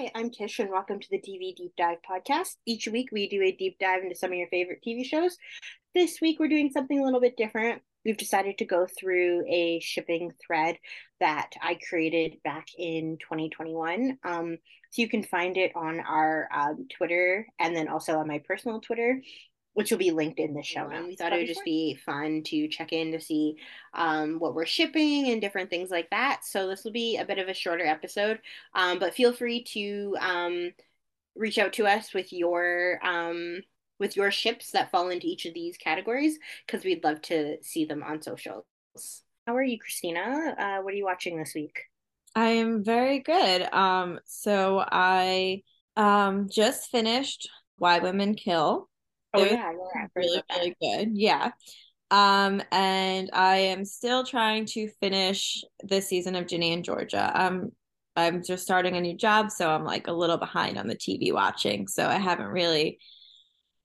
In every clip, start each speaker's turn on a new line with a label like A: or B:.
A: Hi, I'm Tish, and welcome to the TV Deep Dive podcast. Each week, we do a deep dive into some of your favorite TV shows. This week, we're doing something a little bit different. We've decided to go through a shipping thread that I created back in 2021. Um, so you can find it on our um, Twitter and then also on my personal Twitter which will be linked in the show notes. We thought it would just be fun to check in to see um, what we're shipping and different things like that. So this will be a bit of a shorter episode, um, but feel free to um, reach out to us with your um, with your ships that fall into each of these categories because we'd love to see them on socials. How are you, Christina? Uh, what are you watching this week?
B: I am very good. Um, so I um just finished Why Women Kill.
A: Oh yeah, yeah,
B: really, really good. Yeah. Um, and I am still trying to finish this season of Ginny and Georgia. Um, I'm just starting a new job, so I'm like a little behind on the TV watching. So I haven't really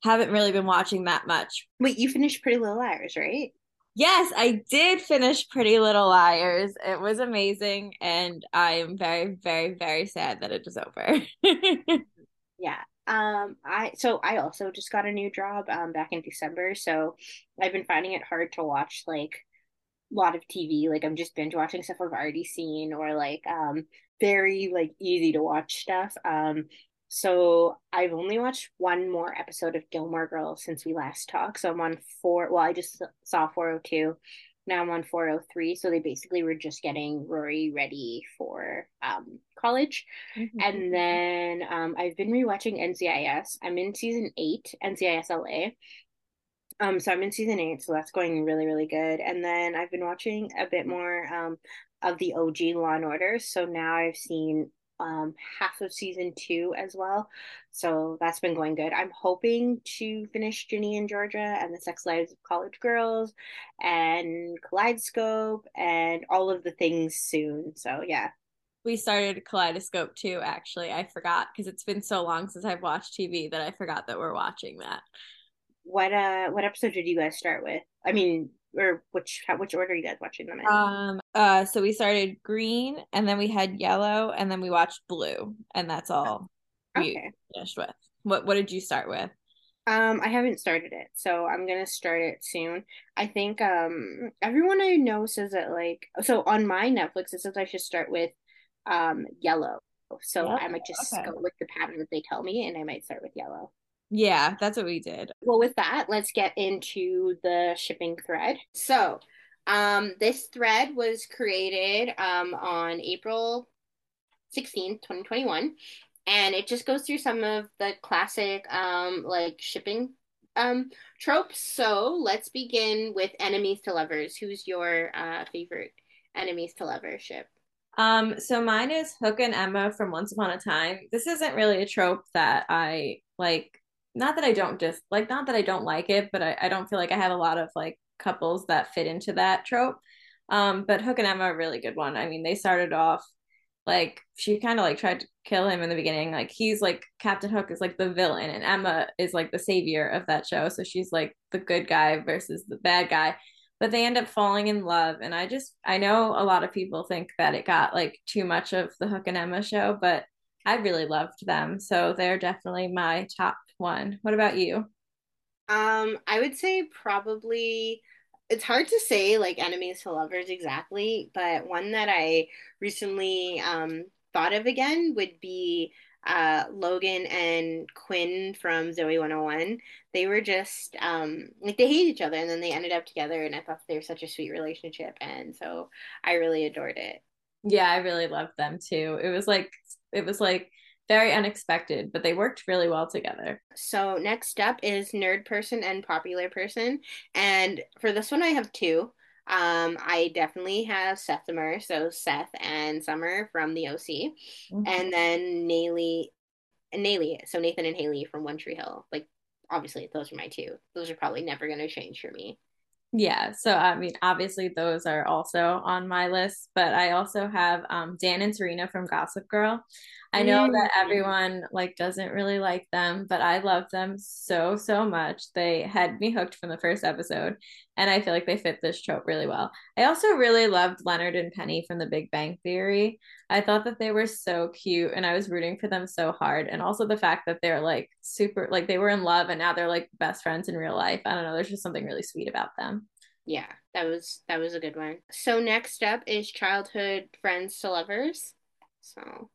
B: haven't really been watching that much.
A: Wait, you finished Pretty Little Liars, right?
B: Yes, I did finish Pretty Little Liars. It was amazing, and I am very, very, very sad that it is over.
A: yeah, um, I so I also just got a new job um back in December, so I've been finding it hard to watch like a lot of TV. Like I'm just binge watching stuff I've already seen or like um very like easy to watch stuff. Um so I've only watched one more episode of Gilmore Girls since we last talked. So I'm on four well, I just saw 402 now I'm on 403. So they basically were just getting Rory ready for um, college. Mm-hmm. And then um, I've been rewatching NCIS. I'm in season eight, NCIS LA. Um, so I'm in season eight, so that's going really, really good. And then I've been watching a bit more um, of the OG Law and Order. So now I've seen um, half of season two as well. So that's been going good. I'm hoping to finish Ginny and Georgia and the Sex Lives of College Girls and Kaleidoscope and all of the things soon. So yeah.
B: We started Kaleidoscope too, actually. I forgot because it's been so long since I've watched TV that I forgot that we're watching that.
A: What uh what episode did you guys start with? I mean, or which which order are you guys watching them in?
B: Um uh so we started green and then we had yellow and then we watched blue and that's all okay. we finished with. What what did you start with?
A: Um I haven't started it, so I'm going to start it soon. I think um everyone I know says that like so on my Netflix it says I should start with um yellow. So yep. I might just okay. go with the pattern that they tell me and I might start with yellow.
B: Yeah, that's what we did.
A: Well, with that, let's get into the shipping thread. So, um, this thread was created um, on April 16th, 2021, and it just goes through some of the classic um, like shipping um, tropes. So, let's begin with enemies to lovers. Who's your uh, favorite enemies to lovers ship?
B: Um, so mine is Hook and Emma from Once Upon a Time. This isn't really a trope that I like not that I don't just like not that I don't like it, but I, I don't feel like I have a lot of like couples that fit into that trope. Um, but Hook and Emma a really good one. I mean, they started off like she kind of like tried to kill him in the beginning. Like he's like Captain Hook is like the villain, and Emma is like the savior of that show. So she's like the good guy versus the bad guy. But they end up falling in love, and I just I know a lot of people think that it got like too much of the Hook and Emma show, but I really loved them. So they're definitely my top one. What about you?
A: Um, I would say probably it's hard to say like enemies to lovers exactly, but one that I recently um thought of again would be uh Logan and Quinn from Zoey 101. They were just um like they hate each other and then they ended up together and I thought they were such a sweet relationship and so I really adored it.
B: Yeah, I really loved them too. It was like it was like very unexpected, but they worked really well together.
A: So next up is nerd person and popular person, and for this one I have two. Um, I definitely have Sethimer, so Seth and Summer from the OC, mm-hmm. and then Naley, Naley, so Nathan and Haley from One Tree Hill. Like, obviously, those are my two. Those are probably never going to change for me.
B: Yeah, so I mean, obviously those are also on my list, but I also have um, Dan and Serena from Gossip Girl. I know that everyone like doesn't really like them, but I love them so so much. They had me hooked from the first episode, and I feel like they fit this trope really well. I also really loved Leonard and Penny from The Big Bang Theory. I thought that they were so cute and I was rooting for them so hard. And also the fact that they're like super, like they were in love and now they're like best friends in real life. I don't know. There's just something really sweet about them.
A: Yeah, that was that was a good one. So next up is childhood friends to lovers. So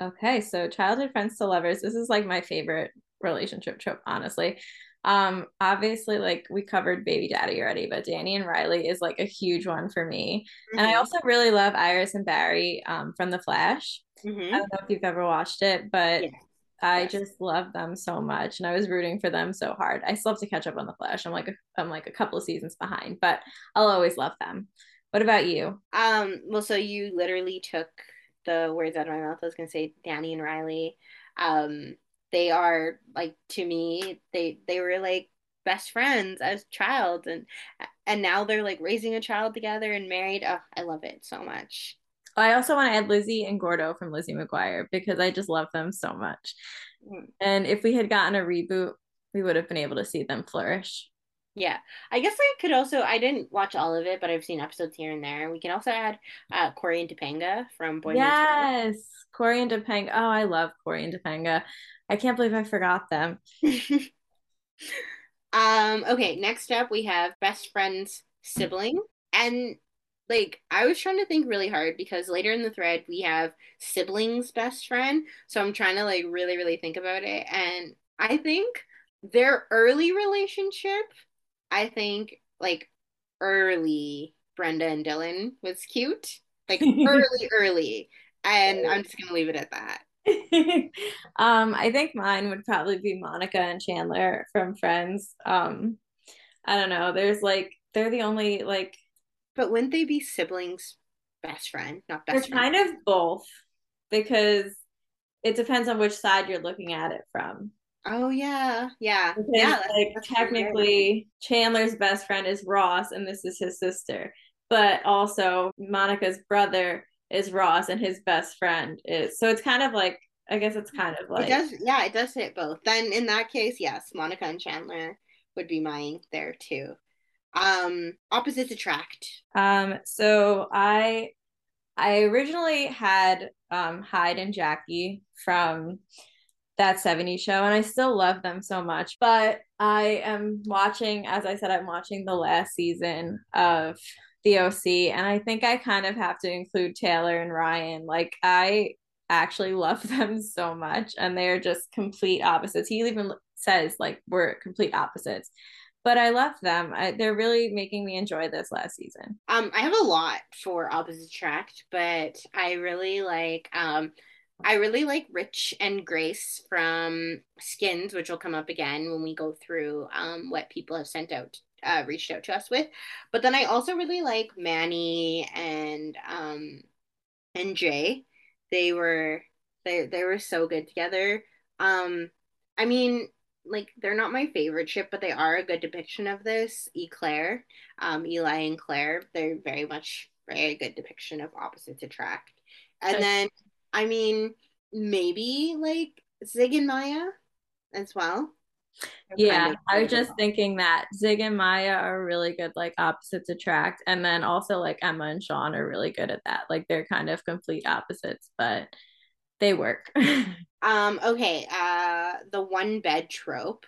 B: Okay, so childhood friends to lovers. This is like my favorite relationship trope, honestly. Um, obviously, like we covered baby daddy already, but Danny and Riley is like a huge one for me. Mm-hmm. And I mm-hmm. also really love Iris and Barry um, from The Flash. Mm-hmm. I don't know if you've ever watched it, but yeah. I yes. just love them so much, and I was rooting for them so hard. I still have to catch up on The Flash. I'm like a, I'm like a couple of seasons behind, but I'll always love them. What about you?
A: Um, well, so you literally took the words out of my mouth. I was gonna say Danny and Riley. Um, they are like to me, they they were like best friends as child and and now they're like raising a child together and married. Oh, I love it so much.
B: I also want to add Lizzie and Gordo from Lizzie McGuire because I just love them so much. Mm. And if we had gotten a reboot, we would have been able to see them flourish.
A: Yeah, I guess I could also. I didn't watch all of it, but I've seen episodes here and there. We can also add uh, Cory and Topanga from Boy
B: Yes, Corey and Topanga. Oh, I love Corey and Topanga. I can't believe I forgot them.
A: um. Okay. Next up, we have best friend's sibling, and like I was trying to think really hard because later in the thread we have siblings best friend. So I'm trying to like really, really think about it, and I think their early relationship I think like early Brenda and Dylan was cute. Like early, early. And I'm just gonna leave it at that.
B: um, I think mine would probably be Monica and Chandler from Friends. Um, I don't know. There's like they're the only like
A: But wouldn't they be siblings best friend, not
B: best
A: they're
B: friend? kind of both because it depends on which side you're looking at it from.
A: Oh yeah, yeah, because, yeah.
B: Like technically, Chandler's best friend is Ross, and this is his sister. But also, Monica's brother is Ross, and his best friend is. So it's kind of like I guess it's kind of like
A: it does. Yeah, it does hit both. Then in that case, yes, Monica and Chandler would be mine there too. Um, opposites attract.
B: Um, so I I originally had um Hyde and Jackie from that 70s show and I still love them so much. But I am watching, as I said, I'm watching the last season of the OC and I think I kind of have to include Taylor and Ryan. Like I actually love them so much and they're just complete opposites. He even says like we're complete opposites. But I love them. I, they're really making me enjoy this last season.
A: Um, I have a lot for opposite attract, but I really like um I really like Rich and Grace from Skins, which will come up again when we go through um, what people have sent out, uh, reached out to us with. But then I also really like Manny and um, and Jay. They were they they were so good together. Um, I mean, like they're not my favorite ship, but they are a good depiction of this. E Claire, um, Eli and Claire, they're very much very good depiction of opposites attract. And then I mean, maybe like Zig and Maya as well.
B: yeah, kind of I was just thinking that Zig and Maya are really good, like opposites attract, and then also like Emma and Sean are really good at that. Like they're kind of complete opposites, but they work.
A: um. Okay. Uh, the one bed trope.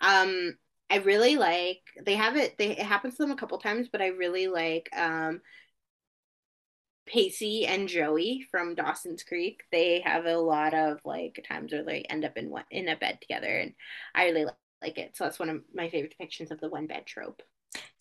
A: Um, I really like. They have it. They it happens to them a couple times, but I really like. Um, Pacey and Joey from Dawson's Creek, they have a lot of like times where they end up in one in a bed together, and I really like it. So that's one of my favorite depictions of the one bed trope.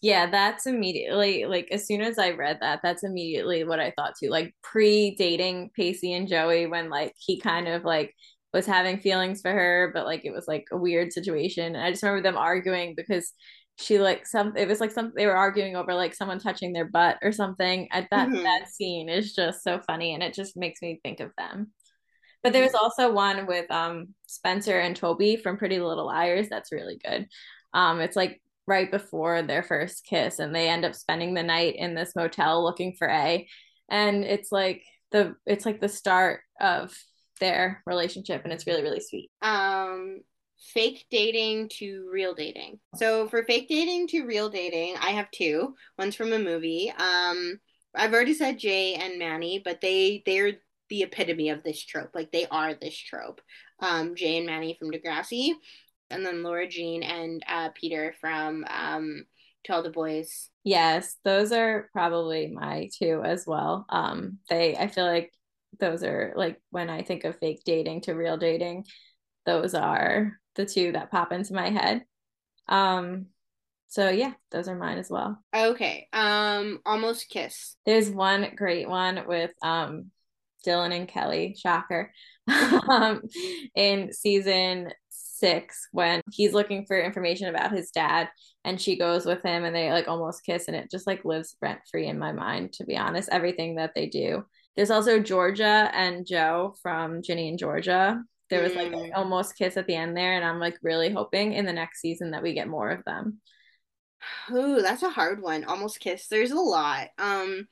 B: Yeah, that's immediately like as soon as I read that, that's immediately what I thought too. Like pre-dating Pacey and Joey when like he kind of like was having feelings for her, but like it was like a weird situation. And I just remember them arguing because she like some it was like some they were arguing over like someone touching their butt or something at that mm-hmm. that scene is just so funny and it just makes me think of them but there's mm-hmm. also one with um spencer and toby from pretty little liars that's really good um it's like right before their first kiss and they end up spending the night in this motel looking for a and it's like the it's like the start of their relationship and it's really really sweet
A: um fake dating to real dating. So for fake dating to real dating, I have two. One's from a movie. Um, I've already said Jay and Manny, but they they're the epitome of this trope. Like they are this trope. Um, Jay and Manny from Degrassi, and then Lara Jean and uh, Peter from um, To All the Boys.
B: Yes, those are probably my two as well. Um, they I feel like those are like when I think of fake dating to real dating, those are the two that pop into my head. Um, so yeah, those are mine as well.
A: Okay. Um, Almost Kiss.
B: There's one great one with um Dylan and Kelly, shocker. um, in season six when he's looking for information about his dad and she goes with him and they like almost kiss and it just like lives rent free in my mind to be honest everything that they do there's also georgia and joe from ginny and georgia there was like mm. almost kiss at the end there and i'm like really hoping in the next season that we get more of them
A: Ooh, that's a hard one. Almost kiss. There's a lot. Um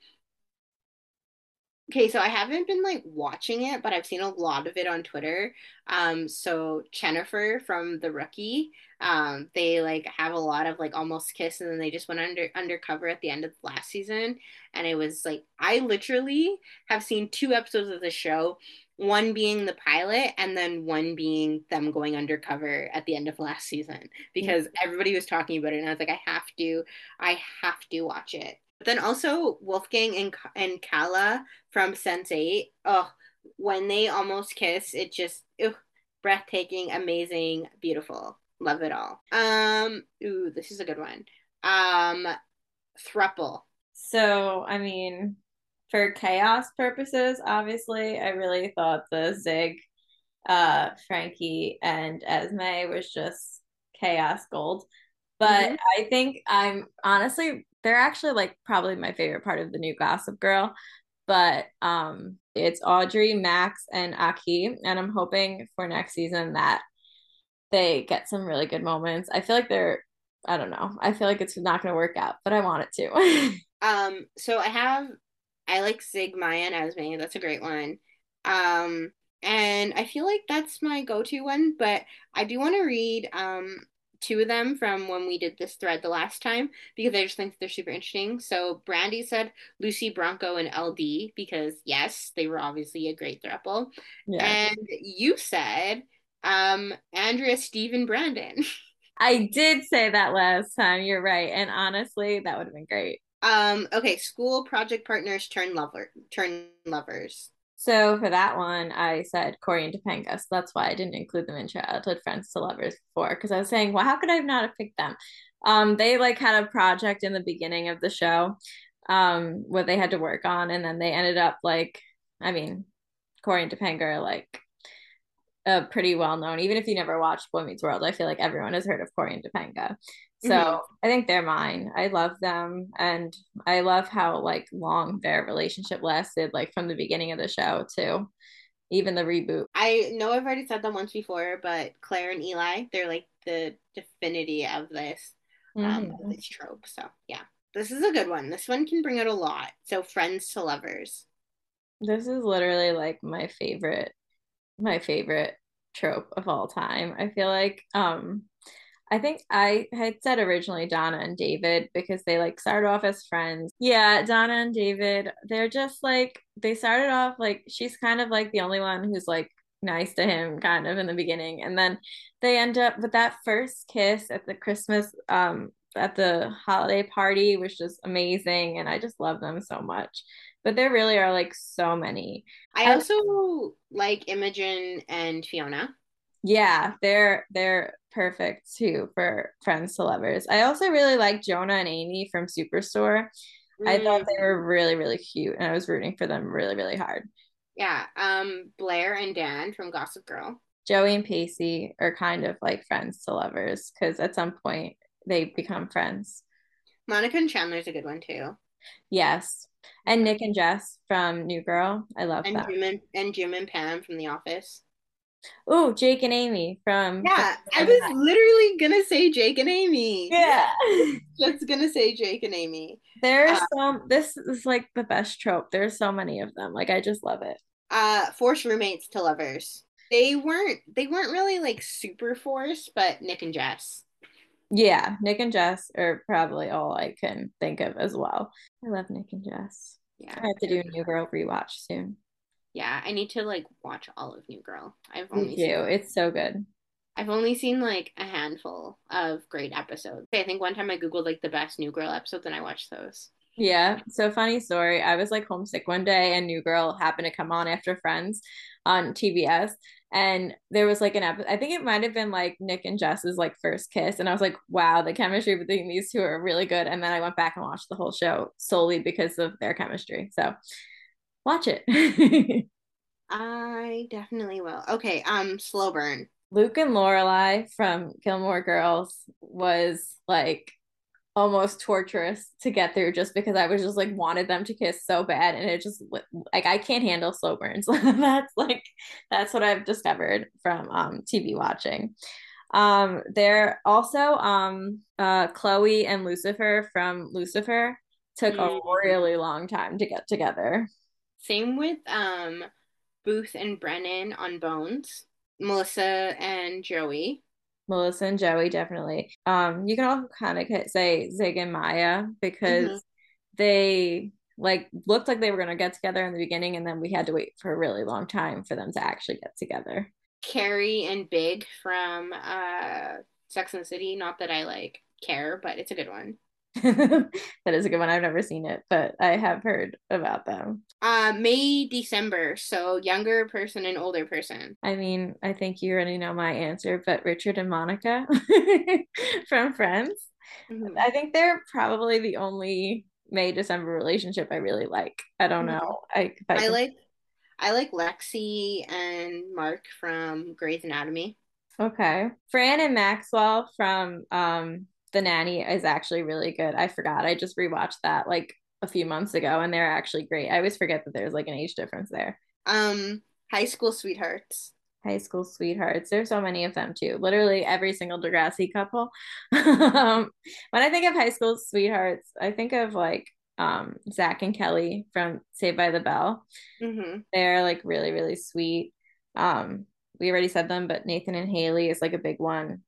A: Okay, so I haven't been like watching it, but I've seen a lot of it on Twitter. Um, so Chenford from The Rookie, um, they like have a lot of like almost kiss, and then they just went under undercover at the end of last season, and it was like I literally have seen two episodes of the show, one being the pilot, and then one being them going undercover at the end of last season because everybody was talking about it, and I was like, I have to, I have to watch it. But then also Wolfgang and and Kala from Sense8. Oh, when they almost kiss, it just ugh, breathtaking, amazing, beautiful. Love it all. Um, ooh, this is a good one. Um, thruple.
B: So, I mean, for chaos purposes, obviously, I really thought the Zig, uh, Frankie, and Esme was just chaos gold. But mm-hmm. I think I'm honestly they're actually like probably my favorite part of the new Gossip Girl. But um it's Audrey, Max, and Aki, and I'm hoping for next season that they get some really good moments. I feel like they're I don't know. I feel like it's not going to work out, but I want it
A: to. um so I have I like Zig Maya and Esme. That's a great one. Um and I feel like that's my go-to one, but I do want to read um two of them from when we did this thread the last time because I just think they're super interesting. So Brandy said Lucy Bronco and LD because yes, they were obviously a great throuple. Yeah. And you said um Andrea, Stephen, Brandon.
B: I did say that last time. You're right. And honestly, that would have been great.
A: Um, okay, school project partners turn lover turn lovers.
B: So for that one, I said Cory and Topanga. So that's why I didn't include them in childhood friends to lovers before. Because I was saying, well, how could I not have picked them? Um, they like had a project in the beginning of the show, um, what they had to work on, and then they ended up like, I mean, Cory and Topanga are like a pretty well known. Even if you never watched Boy Meets World, I feel like everyone has heard of Cory and Topanga. So mm-hmm. I think they're mine. I love them and I love how like long their relationship lasted, like from the beginning of the show to even the reboot.
A: I know I've already said them once before, but Claire and Eli, they're like the definity of this um mm-hmm. this trope. So yeah. This is a good one. This one can bring out a lot. So friends to lovers.
B: This is literally like my favorite my favorite trope of all time. I feel like um I think I had said originally Donna and David because they like started off as friends. Yeah, Donna and David, they're just like they started off like she's kind of like the only one who's like nice to him kind of in the beginning and then they end up with that first kiss at the Christmas um at the holiday party was just amazing and I just love them so much. But there really are like so many.
A: I also like Imogen and Fiona.
B: Yeah, they're they're perfect too for friends to lovers. I also really like Jonah and Amy from Superstore. Mm. I thought they were really really cute, and I was rooting for them really really hard.
A: Yeah, um, Blair and Dan from Gossip Girl.
B: Joey and Pacey are kind of like friends to lovers because at some point they become friends.
A: Monica and Chandler's a good one too.
B: Yes, and Nick and Jess from New Girl. I love
A: and
B: that.
A: Jim and, and Jim and Pam from The Office.
B: Oh, Jake and Amy from
A: Yeah, I was literally gonna say Jake and Amy.
B: Yeah.
A: Just gonna say Jake and Amy.
B: There's uh, some this is like the best trope. There's so many of them. Like I just love it.
A: Uh force roommates to lovers. They weren't they weren't really like super forced, but Nick and Jess.
B: Yeah, Nick and Jess are probably all I can think of as well. I love Nick and Jess. Yeah. I have to do a new girl rewatch soon.
A: Yeah, I need to like watch all of New Girl. I've only seen
B: It's so good.
A: I've only seen like a handful of great episodes. I think one time I googled like the best New Girl episodes and I watched those.
B: Yeah. So funny story. I was like homesick one day and New Girl happened to come on after Friends on TBS. And there was like an episode, I think it might have been like Nick and Jess's like first kiss. And I was like, wow, the chemistry between these two are really good. And then I went back and watched the whole show solely because of their chemistry. So watch it.
A: I definitely will. Okay, um, slow burn.
B: Luke and Lorelai from Gilmore Girls was like almost torturous to get through just because I was just like wanted them to kiss so bad and it just like I can't handle slow burns. that's like that's what I've discovered from um TV watching. Um they're also um uh Chloe and Lucifer from Lucifer took a really long time to get together.
A: Same with um Booth and Brennan on Bones. Melissa and Joey.
B: Melissa and Joey definitely. Um, you can also kind of say Zig and Maya because mm-hmm. they like looked like they were gonna get together in the beginning, and then we had to wait for a really long time for them to actually get together.
A: Carrie and Big from uh Sex and the City. Not that I like care, but it's a good one.
B: that is a good one. I've never seen it, but I have heard about them.
A: Uh, May, December. So younger person and older person.
B: I mean, I think you already know my answer, but Richard and Monica from Friends. Mm-hmm. I think they're probably the only May December relationship I really like. I don't mm-hmm. know. I
A: I, I like I like Lexi and Mark from Grey's Anatomy.
B: Okay. Fran and Maxwell from um the Nanny is actually really good. I forgot. I just rewatched that like a few months ago and they're actually great. I always forget that there's like an age difference there.
A: Um High School Sweethearts.
B: High School Sweethearts. There's so many of them too. Literally every single Degrassi couple. um, when I think of High School Sweethearts, I think of like um Zach and Kelly from Saved by the Bell. Mm-hmm. They're like really really sweet. Um, we already said them, but Nathan and Haley is like a big one.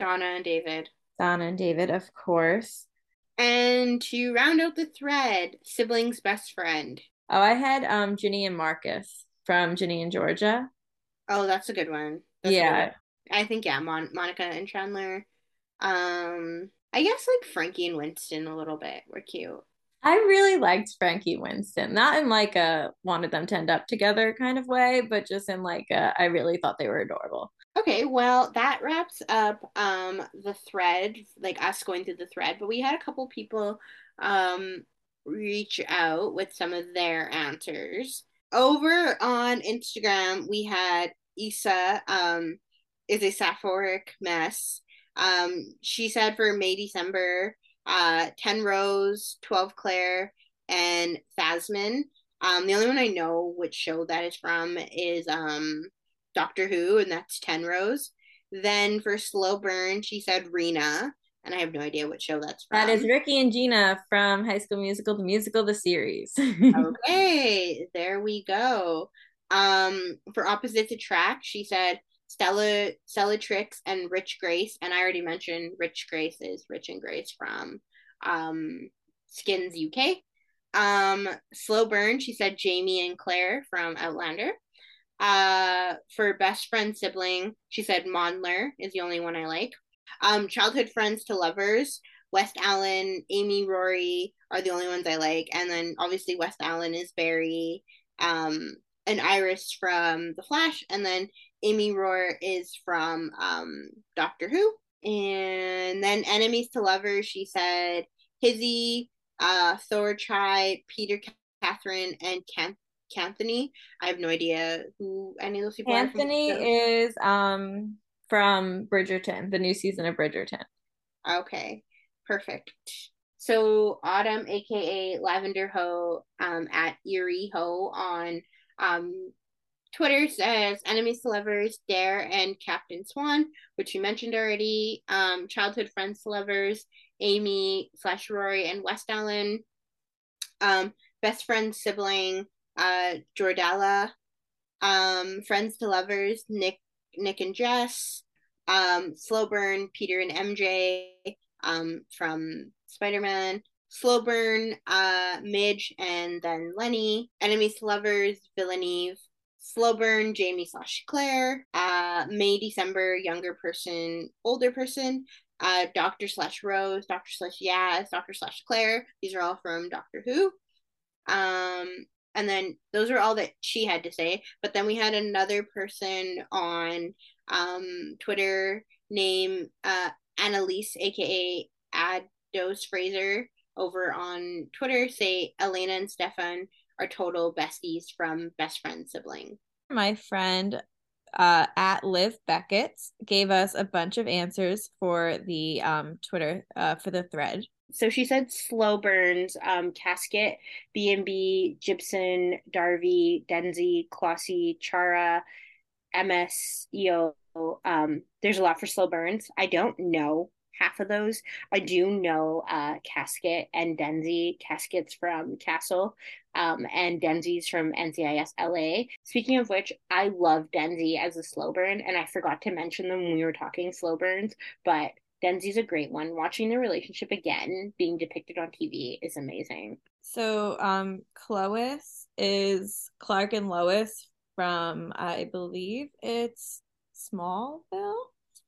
A: Donna and David.
B: Donna and David, of course.
A: And to round out the thread, siblings best friend.
B: Oh, I had um Ginny and Marcus from Ginny and Georgia.
A: Oh, that's a good one. That's yeah. Good one. I think yeah, Mon- Monica and Chandler. Um I guess like Frankie and Winston a little bit were cute.
B: I really liked Frankie Winston, not in like a wanted them to end up together kind of way, but just in like a, I really thought they were adorable.
A: Okay, well, that wraps up um the thread, like us going through the thread, but we had a couple people um reach out with some of their answers. Over on Instagram, we had Isa um is a sapphoric mess. Um she said for May December, uh 10 Rose, 12 Claire, and Thasmin. Um the only one I know which show that is from is um Doctor Who, and that's Ten Tenrose. Then for Slow Burn, she said Rena, and I have no idea what show that's from.
B: That is Ricky and Gina from High School Musical, the musical, the series.
A: okay, there we go. Um, for Opposites Attract, she said Stella, Stellatrix, and Rich Grace, and I already mentioned Rich Grace is Rich and Grace from um, Skins UK. Um, Slow Burn, she said Jamie and Claire from Outlander. Uh, for best friend sibling, she said Mondler is the only one I like. Um, childhood friends to lovers, West Allen, Amy, Rory are the only ones I like, and then obviously West Allen is Barry, um, and Iris from The Flash, and then Amy Rory is from um, Doctor Who. And then enemies to lovers, she said Hizzy, uh, Thor Tribe, Peter Catherine, and Kent Anthony. I have no idea who any of those people
B: Anthony is um from Bridgerton, the new season of Bridgerton.
A: Okay, perfect. So Autumn, aka Lavender Ho, um, at Erie Ho on um Twitter says enemies to lovers, Dare and Captain Swan, which you mentioned already. Um, childhood friends to lovers, Amy slash Rory and West Allen. Um, best friend sibling, uh, Jordala, um, Friends to Lovers, Nick, Nick and Jess, um, Slow Burn, Peter and MJ, um, from Spider Man, Slow Burn, uh, Midge, and then Lenny, Enemies to Lovers, Villaneve, slow burn Jamie slash Claire. Uh, May December younger person, older person. Uh, Doctor slash Rose, Doctor slash Yaz, Doctor slash Claire. These are all from Doctor Who. Um, and then those are all that she had to say. But then we had another person on um, Twitter named uh, Annalise, aka Ados Fraser, over on Twitter say Elena and Stefan are total besties from best friend sibling.
B: My friend uh, at Liv Beckett gave us a bunch of answers for the um, Twitter uh, for the thread.
A: So she said slow burns, um, caskett, B and B, Gibson, Darvey, Densi, Klossy, Chara, MS, EO. Um, there's a lot for slow burns. I don't know half of those. I do know uh, Caskett and Densi. Caskett's from Castle, um, and Densi's from NCIS LA. Speaking of which, I love Densi as a slow burn, and I forgot to mention them when we were talking slow burns, but Densi's a great one. Watching the relationship again being depicted on TV is amazing.
B: So, um, Clois is Clark and Lois from, I believe it's Smallville.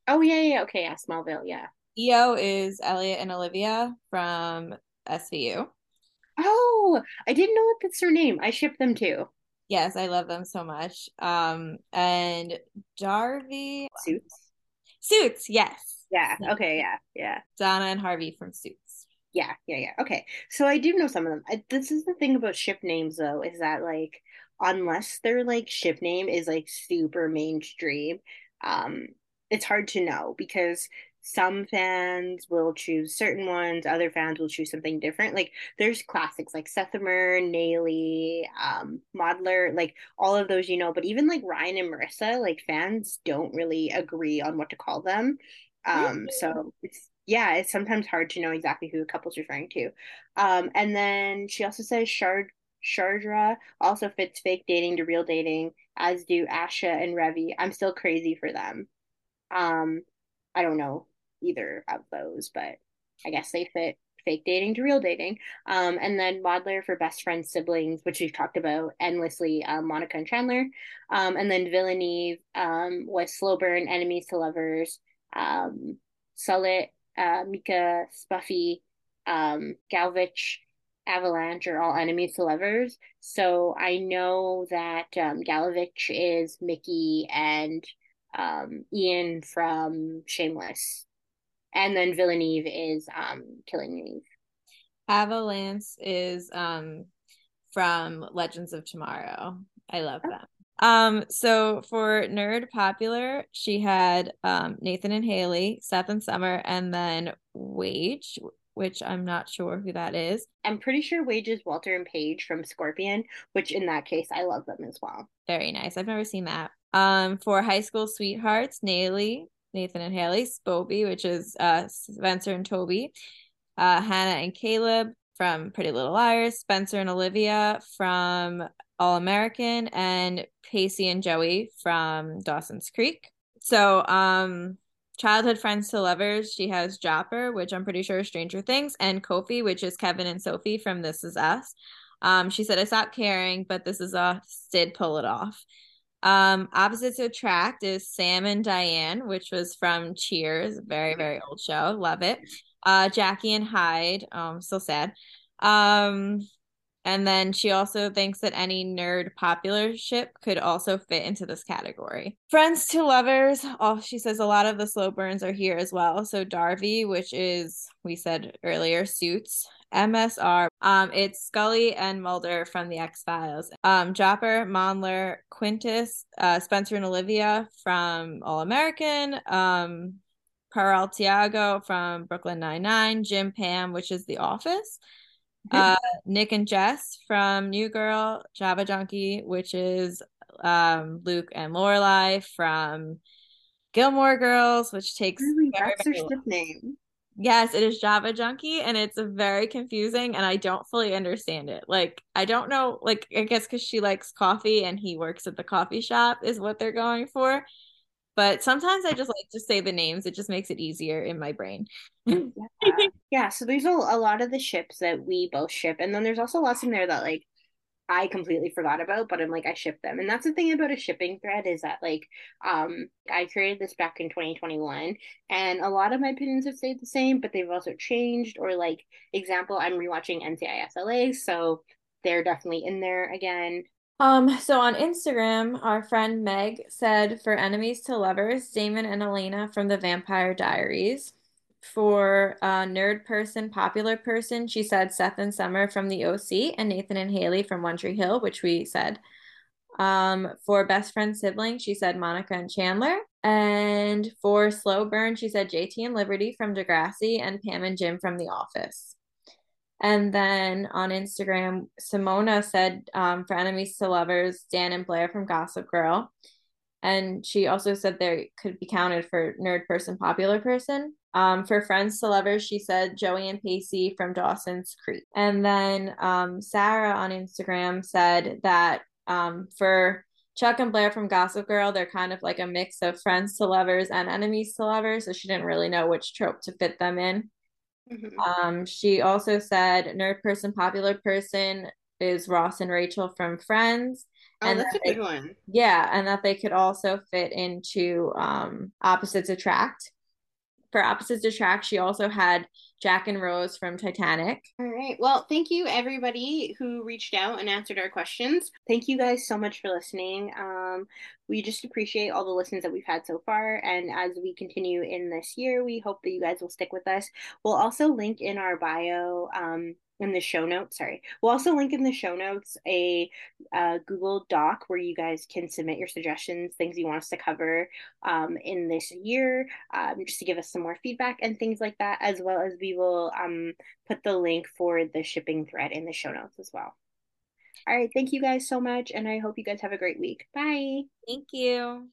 A: Oh yeah, yeah, okay, yeah, Smallville, yeah.
B: EO is Elliot and Olivia from SVU.
A: Oh, I didn't know that that's her name. I ship them too.
B: Yes, I love them so much. Um, and Darvey
A: Suits.
B: Suits, yes.
A: Yeah. Okay. Yeah. Yeah.
B: Donna and Harvey from Suits.
A: Yeah. Yeah. Yeah. Okay. So I do know some of them. I, this is the thing about ship names, though, is that like unless their like ship name is like super mainstream, um, it's hard to know because some fans will choose certain ones other fans will choose something different like there's classics like sethimer naley um mondler like all of those you know but even like ryan and marissa like fans don't really agree on what to call them um so it's yeah it's sometimes hard to know exactly who the couple's referring to um and then she also says shard Shardra also fits fake dating to real dating, as do Asha and Revi. I'm still crazy for them. Um, I don't know either of those, but I guess they fit fake dating to real dating. Um, and then Mondler for best friends, siblings, which we've talked about endlessly, um, Monica and Chandler. Um, and then Villaneve um, was slow burn, enemies to lovers, um, uh, Mika, Spuffy, um, Gallavich, Avalanche are all enemies to lovers. So I know that um, Gallavich is Mickey and um, Ian from Shameless and then Villaneve is um Killing Eve.
B: Avalanche is um from Legends of Tomorrow. I love oh. them. Um, so for nerd popular, she had um Nathan and Haley, Seth and Summer, and then Waige, which I'm not sure who that is.
A: I'm pretty sure Waige is Walter and Paige from Scorpion, which in that case I love them as well.
B: Very nice. I've never seen that. Um, for high school sweethearts, Naley, Nathan and Haley, Spoby, which is uh, Spencer and Toby, uh, Hannah and Caleb from Pretty Little Liars, Spencer and Olivia from All American, and Pacey and Joey from Dawson's Creek. So, um, childhood friends to lovers, she has Jopper, which I'm pretty sure is Stranger Things, and Kofi, which is Kevin and Sophie from This Is Us. Um, she said, I stopped caring, but this is us, did pull it off. Um, opposites attract is Sam and Diane, which was from Cheers, very very old show, love it. Uh, Jackie and Hyde, um, so sad. Um, and then she also thinks that any nerd popular ship could also fit into this category. Friends to lovers, oh, she says a lot of the slow burns are here as well. So Darvey, which is we said earlier, suits. MSR. Um, it's Scully and Mulder from the X Files. Um, Jopper, Mondler, Quintus, uh, Spencer and Olivia from All American. Um, Peraltiago from Brooklyn Nine Nine. Jim Pam, which is The Office. Uh, Nick and Jess from New Girl. Java Junkie, which is um, Luke and Lorelai from Gilmore Girls, which takes
A: really, that's their ship name.
B: Yes, it is Java Junkie and it's very confusing and I don't fully understand it. Like I don't know like I guess cuz she likes coffee and he works at the coffee shop is what they're going for. But sometimes I just like to say the names. It just makes it easier in my brain.
A: yeah. yeah, so there's a, a lot of the ships that we both ship and then there's also lots in there that like I completely forgot about, but I'm like I ship them. And that's the thing about a shipping thread is that like um I created this back in 2021 and a lot of my opinions have stayed the same, but they've also changed or like example I'm rewatching NCIS LA, so they're definitely in there again.
B: Um, so on Instagram, our friend Meg said for enemies to lovers, Damon and Elena from the Vampire Diaries. For nerd person, popular person, she said Seth and Summer from the OC and Nathan and Haley from One Tree Hill, which we said. Um, for best friend sibling, she said Monica and Chandler. And for slow burn, she said JT and Liberty from Degrassi and Pam and Jim from The Office. And then on Instagram, Simona said um, for enemies to lovers, Dan and Blair from Gossip Girl. And she also said they could be counted for nerd person, popular person. Um, for friends to lovers, she said Joey and Pacey from Dawson's Creek. And then um, Sarah on Instagram said that um, for Chuck and Blair from Gossip Girl, they're kind of like a mix of friends to lovers and enemies to lovers. So she didn't really know which trope to fit them in. Mm-hmm. Um, she also said nerd person, popular person is Ross and Rachel from Friends.
A: Oh, and that's that a good one.
B: Yeah, and that they could also fit into um, Opposites Attract. For Opposites Attract, she also had Jack and Rose from Titanic.
A: All right. Well, thank you everybody who reached out and answered our questions. Thank you guys so much for listening. Um, we just appreciate all the listens that we've had so far. And as we continue in this year, we hope that you guys will stick with us. We'll also link in our bio um, in the show notes. Sorry, we'll also link in the show notes a uh, Google Doc where you guys can submit your suggestions, things you want us to cover um, in this year, um, just to give us some more feedback and things like that, as well as we will um, put the link for the shipping thread in the show notes as well. All right, thank you guys so much, and I hope you guys have a great week. Bye.
B: Thank you.